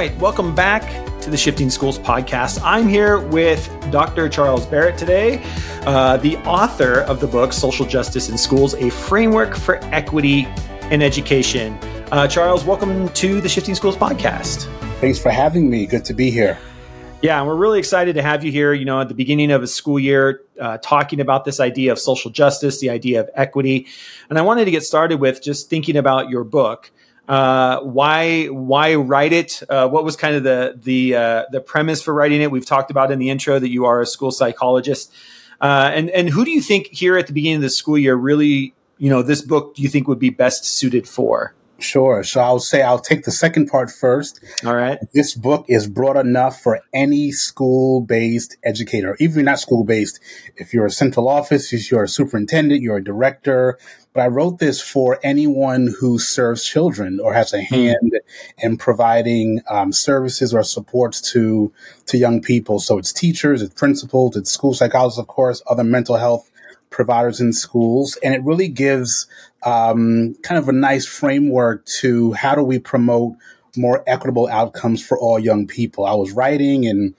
Right, welcome back to the Shifting Schools podcast. I'm here with Dr. Charles Barrett today, uh, the author of the book Social Justice in Schools A Framework for Equity in Education. Uh, Charles, welcome to the Shifting Schools podcast. Thanks for having me. Good to be here. Yeah, and we're really excited to have you here. You know, at the beginning of a school year, uh, talking about this idea of social justice, the idea of equity, and I wanted to get started with just thinking about your book. Uh, why why write it? Uh, what was kind of the the uh, the premise for writing it? We've talked about in the intro that you are a school psychologist, uh, and and who do you think here at the beginning of the school year really you know this book do you think would be best suited for? Sure. So I'll say I'll take the second part first. All right. This book is broad enough for any school based educator, even if you're not school based. If you're a central office, if you're a superintendent, you're a director. But I wrote this for anyone who serves children or has a hmm. hand in providing um, services or supports to to young people. So it's teachers, it's principals, it's school psychologists, of course, other mental health providers in schools, and it really gives um, kind of a nice framework to how do we promote more equitable outcomes for all young people. I was writing and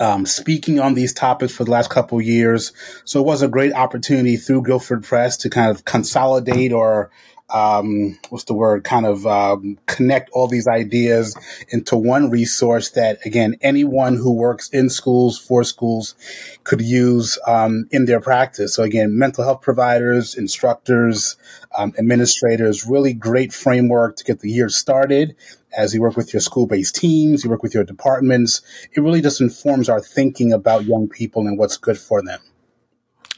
um, speaking on these topics for the last couple years, so it was a great opportunity through Guilford Press to kind of consolidate or um, what's the word, kind of um, connect all these ideas into one resource that, again, anyone who works in schools, for schools, could use um, in their practice. So, again, mental health providers, instructors, um, administrators, really great framework to get the year started. As you work with your school based teams, you work with your departments, it really just informs our thinking about young people and what's good for them.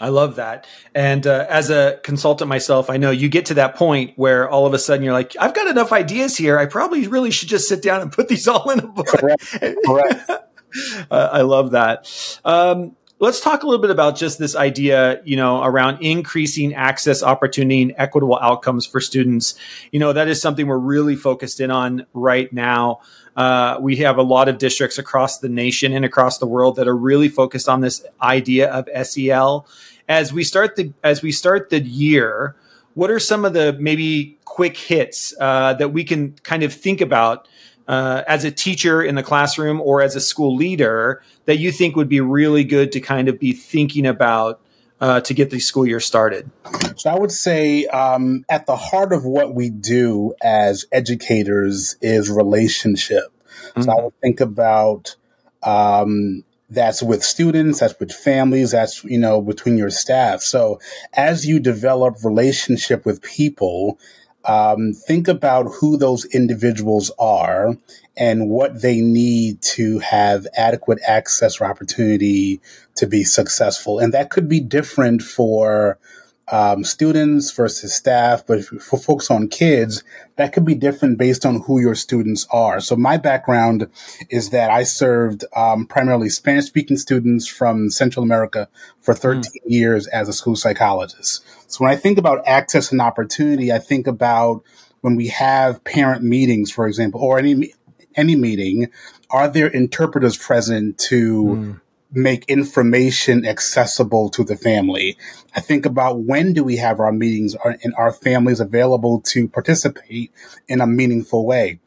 I love that. And uh, as a consultant myself, I know you get to that point where all of a sudden you're like, I've got enough ideas here. I probably really should just sit down and put these all in a book. Correct. Correct. uh, I love that. Um, let's talk a little bit about just this idea, you know, around increasing access, opportunity, and equitable outcomes for students. You know, that is something we're really focused in on right now. Uh, we have a lot of districts across the nation and across the world that are really focused on this idea of SEL. As we start the as we start the year, what are some of the maybe quick hits uh, that we can kind of think about uh, as a teacher in the classroom or as a school leader that you think would be really good to kind of be thinking about uh, to get the school year started? So I would say um, at the heart of what we do as educators is relationship. Mm-hmm. So I would think about um, that's with students, that's with families, that's you know between your staff. So as you develop relationship with people, um, think about who those individuals are and what they need to have adequate access or opportunity to be successful. And that could be different for um, students versus staff, but for folks on kids, that could be different based on who your students are. So my background is that I served um, primarily Spanish speaking students from Central America for hmm. 13 mm. years as a school psychologist. So when I think about access and opportunity, I think about when we have parent meetings, for example, or any any meeting, are there interpreters present to mm make information accessible to the family. I think about when do we have our meetings uh, and our families available to participate in a meaningful way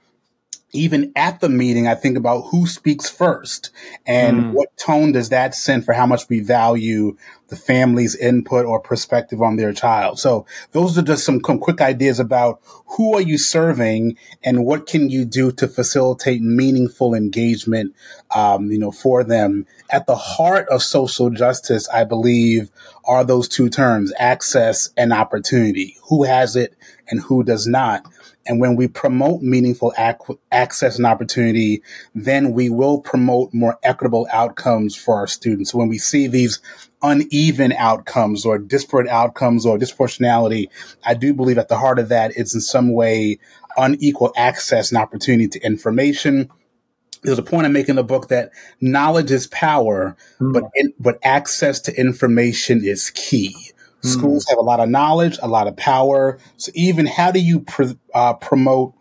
even at the meeting, I think about who speaks first and mm. what tone does that send for how much we value the family's input or perspective on their child. So those are just some quick ideas about who are you serving and what can you do to facilitate meaningful engagement, um, you know, for them. At the heart of social justice, I believe, are those two terms, access and opportunity. Who has it and who does not? And when we promote meaningful ac- access and opportunity, then we will promote more equitable outcomes for our students. So when we see these uneven outcomes or disparate outcomes or disproportionality, I do believe at the heart of that is in some way unequal access and opportunity to information. There's a point I make in the book that knowledge is power, mm. but in, but access to information is key. Mm. Schools have a lot of knowledge, a lot of power. So even how do you pr- uh, promote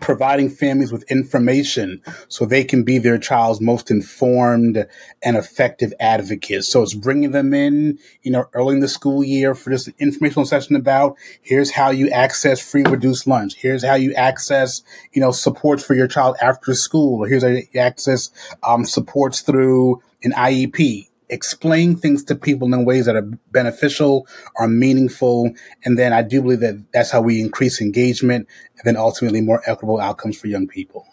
providing families with information so they can be their child's most informed and effective advocates. So it's bringing them in, you know, early in the school year for this informational session about here's how you access free reduced lunch. Here's how you access, you know, supports for your child after school. Or here's how you access um, supports through an IEP explain things to people in ways that are beneficial, are meaningful, and then I do believe that that's how we increase engagement and then ultimately more equitable outcomes for young people.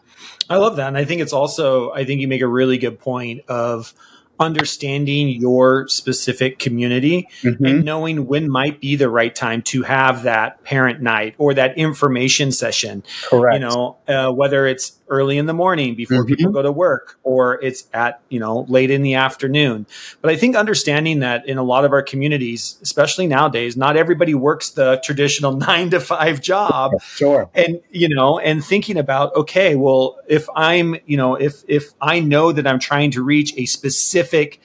I love that. And I think it's also, I think you make a really good point of understanding your specific community mm-hmm. and knowing when might be the right time to have that parent night or that information session. Correct. You know, uh, whether it's early in the morning before mm-hmm. people go to work or it's at, you know, late in the afternoon. But I think understanding that in a lot of our communities, especially nowadays, not everybody works the traditional nine to five job. Sure. And, you know, and thinking about, okay, well, if I'm, you know, if, if I know that I'm trying to reach a specific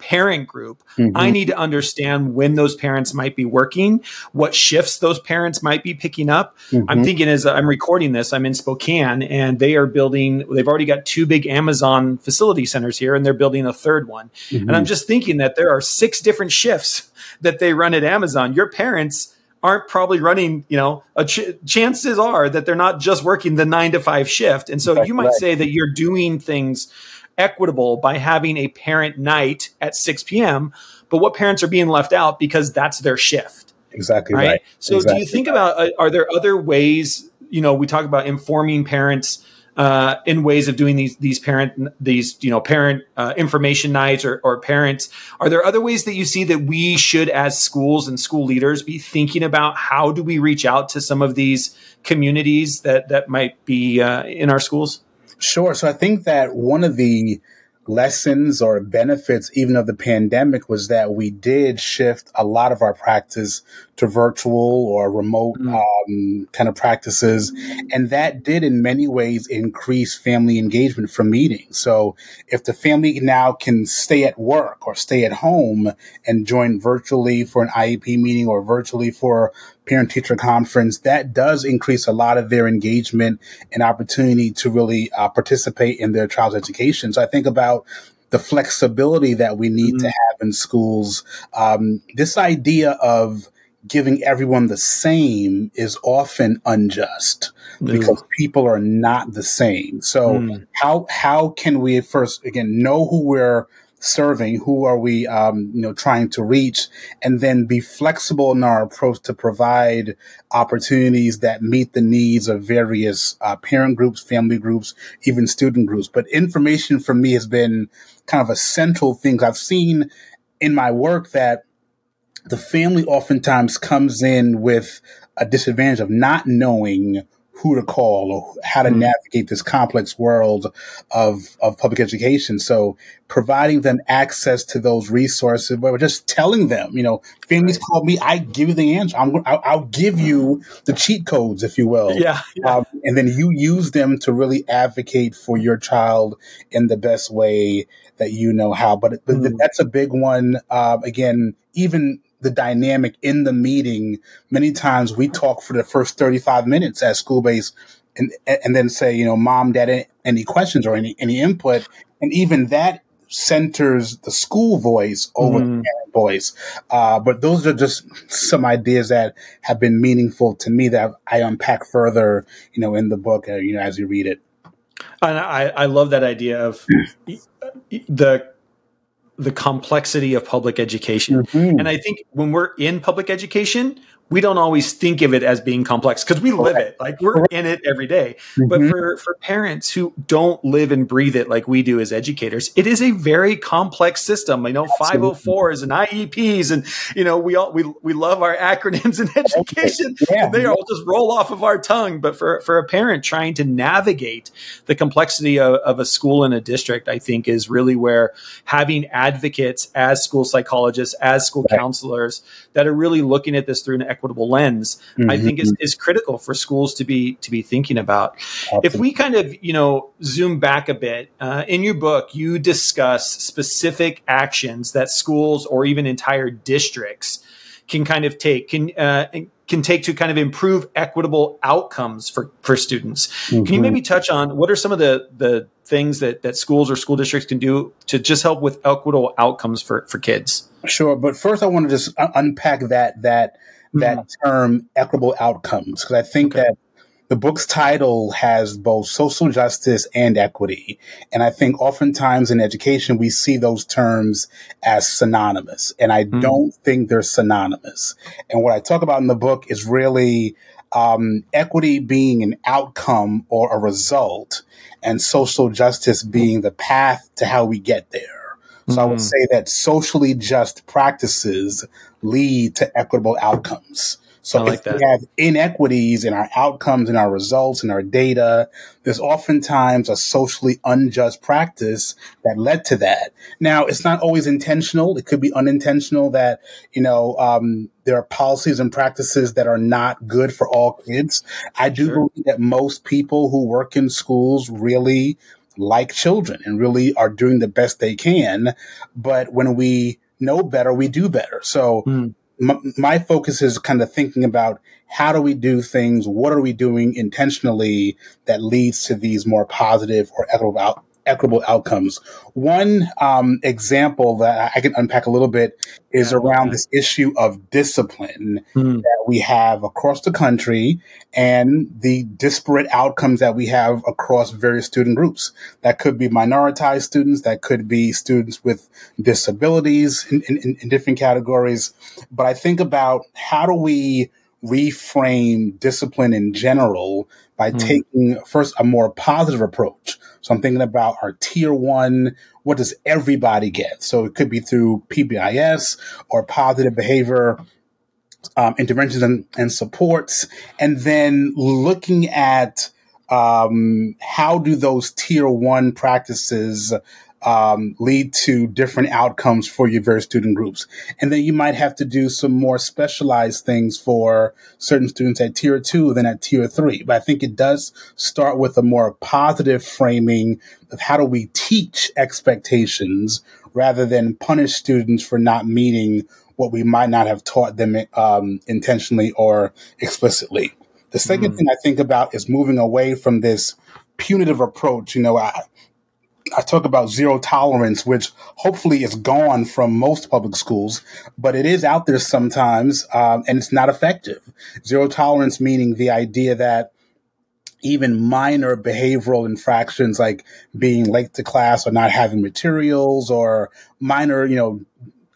parent group, mm-hmm. I need to understand when those parents might be working, what shifts those parents might be picking up. Mm-hmm. I'm thinking as I'm recording this, I'm in Spokane and they are building, they've already got two big Amazon facility centers here and they're building a third one. Mm-hmm. And I'm just thinking that there are six different shifts that they run at Amazon. Your parents, aren't probably running, you know, ch- chances are that they're not just working the nine to five shift. And so you might right. say that you're doing things equitable by having a parent night at 6 p.m. But what parents are being left out because that's their shift? Exactly right. right. So, exactly do you think right. about uh, are there other ways? You know, we talk about informing parents uh, in ways of doing these these parent these you know parent uh, information nights or, or parents. Are there other ways that you see that we should, as schools and school leaders, be thinking about how do we reach out to some of these communities that that might be uh, in our schools? Sure. So I think that one of the lessons or benefits even of the pandemic was that we did shift a lot of our practice to virtual or remote mm. um, kind of practices and that did in many ways increase family engagement from meetings so if the family now can stay at work or stay at home and join virtually for an iep meeting or virtually for parent teacher conference, that does increase a lot of their engagement and opportunity to really uh, participate in their child's education. So I think about the flexibility that we need mm-hmm. to have in schools. Um, this idea of giving everyone the same is often unjust mm. because people are not the same. So mm. how how can we first again know who we're serving? Who are we, um, you know, trying to reach? And then be flexible in our approach to provide opportunities that meet the needs of various uh, parent groups, family groups, even student groups. But information for me has been kind of a central thing. I've seen in my work that the family oftentimes comes in with a disadvantage of not knowing who to call or how to mm navigate this complex world of, of public education. So providing them access to those resources, but just telling them, you know, families right. call me, I give you the answer. I'm, I'll, I'll, give you the cheat codes, if you will. Yeah. yeah. Um, and then you use them to really advocate for your child in the best way that you know how. But, but mm that's a big one. Uh, again, even the dynamic in the meeting. Many times we talk for the first 35 minutes at school base and, and then say, you know, mom, dad, any questions or any, any input. And even that centers the school voice over mm. the parent voice. Uh, but those are just some ideas that have been meaningful to me that I unpack further, you know, in the book, uh, you know, as you read it. And I, I love that idea of the the complexity of public education. Mm-hmm. And I think when we're in public education, we don't always think of it as being complex because we live it like we're in it every day. Mm-hmm. but for for parents who don't live and breathe it like we do as educators it is a very complex system i know Absolutely. 504s and ieps and you know we all we, we love our acronyms in education yeah. they all just roll off of our tongue but for for a parent trying to navigate the complexity of, of a school and a district i think is really where having advocates as school psychologists as school right. counselors that are really looking at this through an equitable lens, mm-hmm. I think is, is critical for schools to be to be thinking about. Absolutely. If we kind of you know zoom back a bit, uh, in your book you discuss specific actions that schools or even entire districts can kind of take. Can uh, can take to kind of improve equitable outcomes for, for students. Mm-hmm. Can you maybe touch on what are some of the, the things that, that schools or school districts can do to just help with equitable outcomes for, for kids? Sure. But first I want to just unpack that, that, that mm-hmm. term equitable outcomes, because I think okay. that the book's title has both social justice and equity. And I think oftentimes in education, we see those terms as synonymous. And I mm. don't think they're synonymous. And what I talk about in the book is really um, equity being an outcome or a result, and social justice being the path to how we get there. So mm. I would hmm. say that socially just practices lead to equitable outcomes. So like if that. we have inequities in our outcomes and our results and our data, there's oftentimes a socially unjust practice that led to that. Now, it's not always intentional. It could be unintentional that, you know, um, there are policies and practices that are not good for all kids. I do sure. believe that most people who work in schools really like children and really are doing the best they can. But when we know better, we do better. So mm my, my focus is kind of thinking about how do we do things? What are we doing intentionally that leads to these more positive or equitable out, equitable outcomes. One um, example that I can unpack a little bit is around this issue of discipline mm. that we have across the country and the disparate outcomes that we have across various student groups. That could be minoritized students, that could be students with disabilities in, in, in different categories. But I think about how do we reframe discipline in general by mm. taking first a more positive approach so I'm thinking about our tier one. What does everybody get? So it could be through PBIS or positive behavior um, interventions and, and, supports, and then looking at um, how do those tier one practices um, lead to different outcomes for your various student groups. And then you might have to do some more specialized things for certain students at tier two than at tier three. But I think it does start with a more positive framing of how do we teach expectations rather than punish students for not meeting what we might not have taught them um, intentionally or explicitly. The 2nd mm thing I think about is moving away from this punitive approach. You know, I, I talk about zero tolerance, which hopefully is gone from most public schools, but it is out there sometimes, um, and it's not effective. Zero tolerance meaning the idea that even minor behavioral infractions like being late to class or not having materials or minor, you know,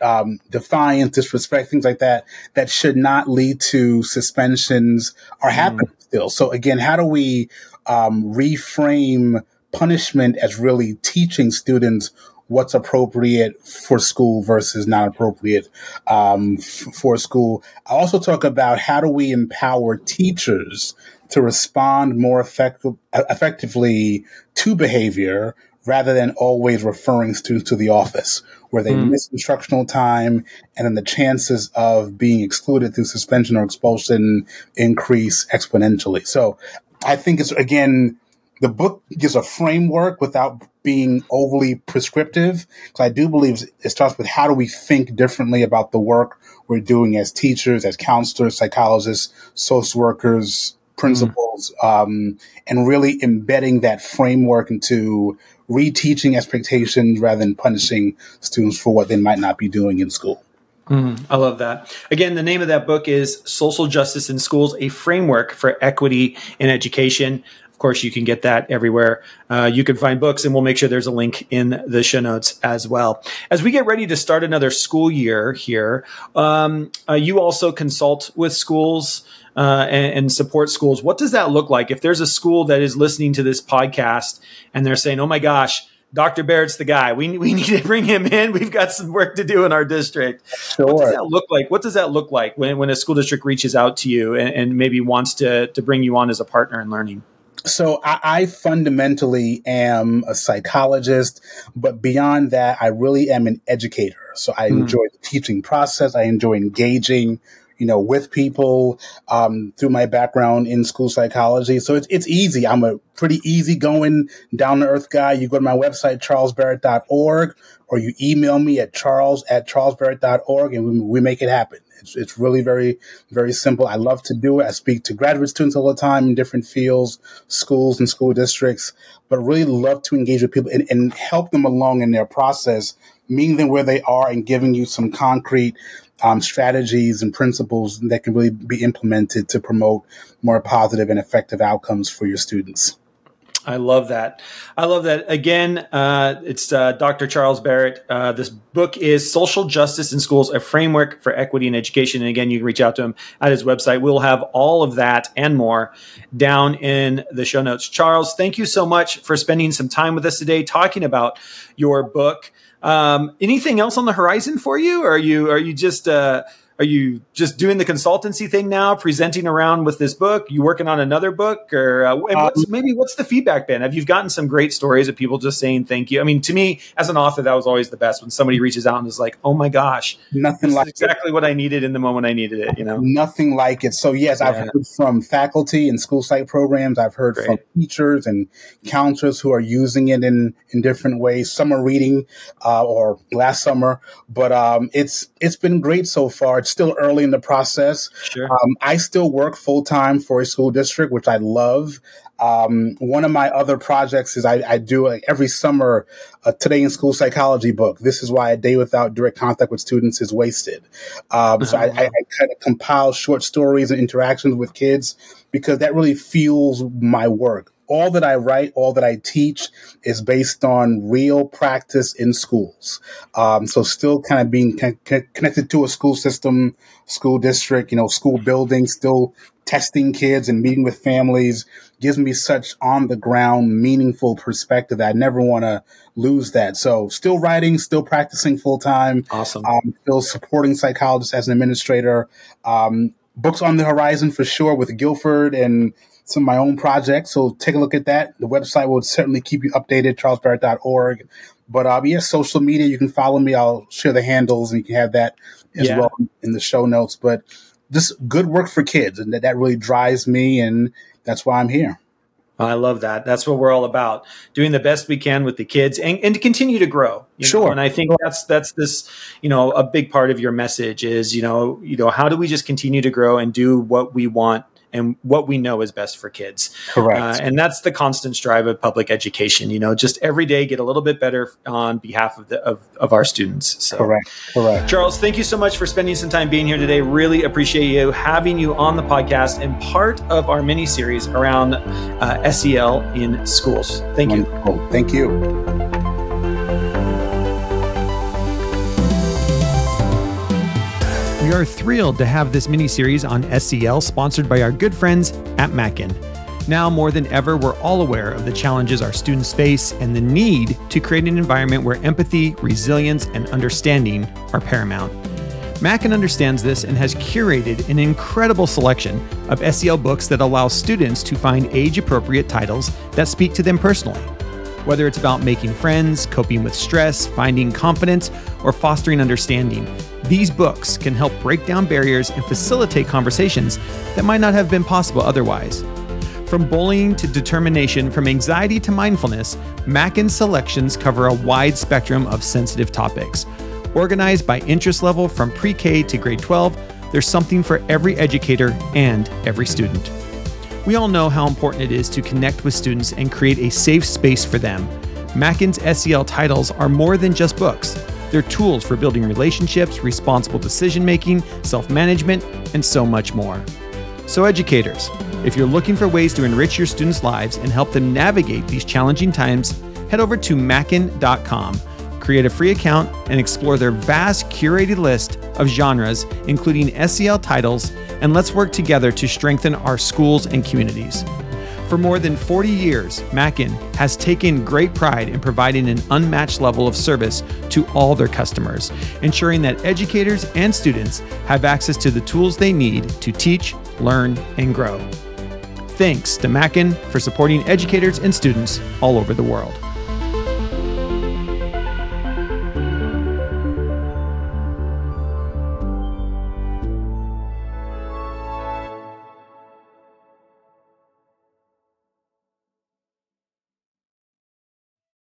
um, defiance, disrespect, things like that, that should not lead to suspensions are mm. happening still. So again, how do we um, reframe punishment as really teaching students what's appropriate for school versus not appropriate um, f- for school. I also talk about how do we empower teachers to respond more effective, effectively to behavior rather than always referring students to the office where they mm. miss instructional time and then the chances of being excluded through suspension or expulsion increase exponentially. So I think it's again the book gives a framework without being overly prescriptive. Because I do believe it starts with how do we think differently about the work we're doing as teachers, as counselors, psychologists, social workers, principals, mm um, and really embedding that framework into reteaching expectations rather than punishing students for what they might not be doing in school. Mm, I love that. Again, the name of that book is Social Justice in Schools, a framework for equity in education. Of course, you can get that everywhere. Uh, you can find books, and we'll make sure there's a link in the show notes as well. As we get ready to start another school year here, um, uh, you also consult with schools. Uh, and, and, support schools. What does that look like? If there's a school that is listening to this podcast and they're saying, "Oh my gosh, Dr. Barrett's the guy. We, we need to bring him in. We've got some work to do in our district. Sure. What does that look like? What does that look like when, when a school district reaches out to you and, and maybe wants to, to bring you on as a partner in learning? So I, I, fundamentally am a psychologist, but beyond that, I really am an educator. So I mm. enjoy the teaching process. I enjoy engaging you know, with people um, through my background in school psychology. So it's, it's easy. I'm a pretty easygoing, down to earth guy. You go to my website, charlesbarrett.org, or you email me at charles at charlesbarrett.org, and we, we make it happen. It's, it's really very, very simple. I love to do it. I speak to graduate students all the time in different fields, schools and school districts, but really love to engage with people and, and help them along in their process, meeting them where they are and giving you some concrete um, strategies and principles that can really be implemented to promote more positive and effective outcomes for your students. I love that. I love that. Again, uh, it's uh, Dr. Charles Barrett. Uh, this book is Social Justice in Schools, a framework for equity in education. And again, you can reach out to him at his website. We'll have all of that and more down in the show notes. Charles, thank you so much for spending some time with us today talking about your book. Um, anything else on the horizon for you? Or are you are you just uh, are you just doing the consultancy thing now, presenting around with this book? You working on another book, or uh, what's, um, maybe what's the feedback been? Have you gotten some great stories of people just saying thank you? I mean, to me as an author, that was always the best when somebody reaches out and is like, "Oh my gosh, nothing like exactly it. what I needed in the moment I needed it." You know, nothing like it. So yes, yeah. I've heard from faculty in school site programs. I've heard great. from teachers and counselors who are using it in in different ways. Summer reading, uh, or last summer, but um, it's it's been great so far it's still early in the process. Sure. Um, I still work full time for a school district, which I love. Um, one of my other projects is I, I do like every summer a Today in School psychology book. This is why a day without direct contact with students is wasted. Um, uh-huh. So I, I, I kind of compile short stories and interactions with kids because that really fuels my work all that I write, all that I teach is based on real practice in schools. Um, so still kind of being con- connected to a school system, school district, you know, school building, still testing kids and meeting with families gives me such on the ground, meaningful perspective that I never want to lose that. So still writing, still practicing full time. Awesome. Um, still supporting psychologists as an administrator. Um, books on the horizon for sure with Guilford and some of my own projects. So take a look at that. The website will certainly keep you updated, charlesbarrett.org. But uh, yeah, social media, you can follow me. I'll share the handles and you can have that as yeah. well in the show notes. But just good work for kids. And that, that really drives me. And that's why I'm here. I love that. That's what we're all about: doing the best we can with the kids, and, and to continue to grow. sure. Know? And I think that's that's this, you know, a big part of your message is, you know, you know, how do we just continue to grow and do what we want and what we know is best for kids. Correct. Uh, and that's the constant strive of public education. You know, just every day get a little bit better on behalf of the of, of our students. So, correct. Correct. Charles, thank you so much for spending some time being here today. Really appreciate you having you on the podcast and part of our mini series around uh, SEL in schools. Thank Wonderful. you. Thank you. Are thrilled to have this mini series on SEL sponsored by our good friends at Mackin. Now more than ever, we're all aware of the challenges our students face and the need to create an environment where empathy, resilience, and understanding are paramount. Mackin understands this and has curated an incredible selection of SEL books that allow students to find age appropriate titles that speak to them personally. Whether it's about making friends, coping with stress, finding confidence, or fostering understanding, these books can help break down barriers and facilitate conversations that might not have been possible otherwise. From bullying to determination, from anxiety to mindfulness, Mackin's selections cover a wide spectrum of sensitive topics. Organized by interest level from pre K to grade 12, there's something for every educator and every student. We all know how important it is to connect with students and create a safe space for them. Mackin's SEL titles are more than just books. They're tools for building relationships, responsible decision making, self management, and so much more. So, educators, if you're looking for ways to enrich your students' lives and help them navigate these challenging times, head over to mackin.com, create a free account, and explore their vast curated list of genres, including SEL titles and let's work together to strengthen our schools and communities. For more than 40 years, Mackin has taken great pride in providing an unmatched level of service to all their customers, ensuring that educators and students have access to the tools they need to teach, learn, and grow. Thanks to Mackin for supporting educators and students all over the world.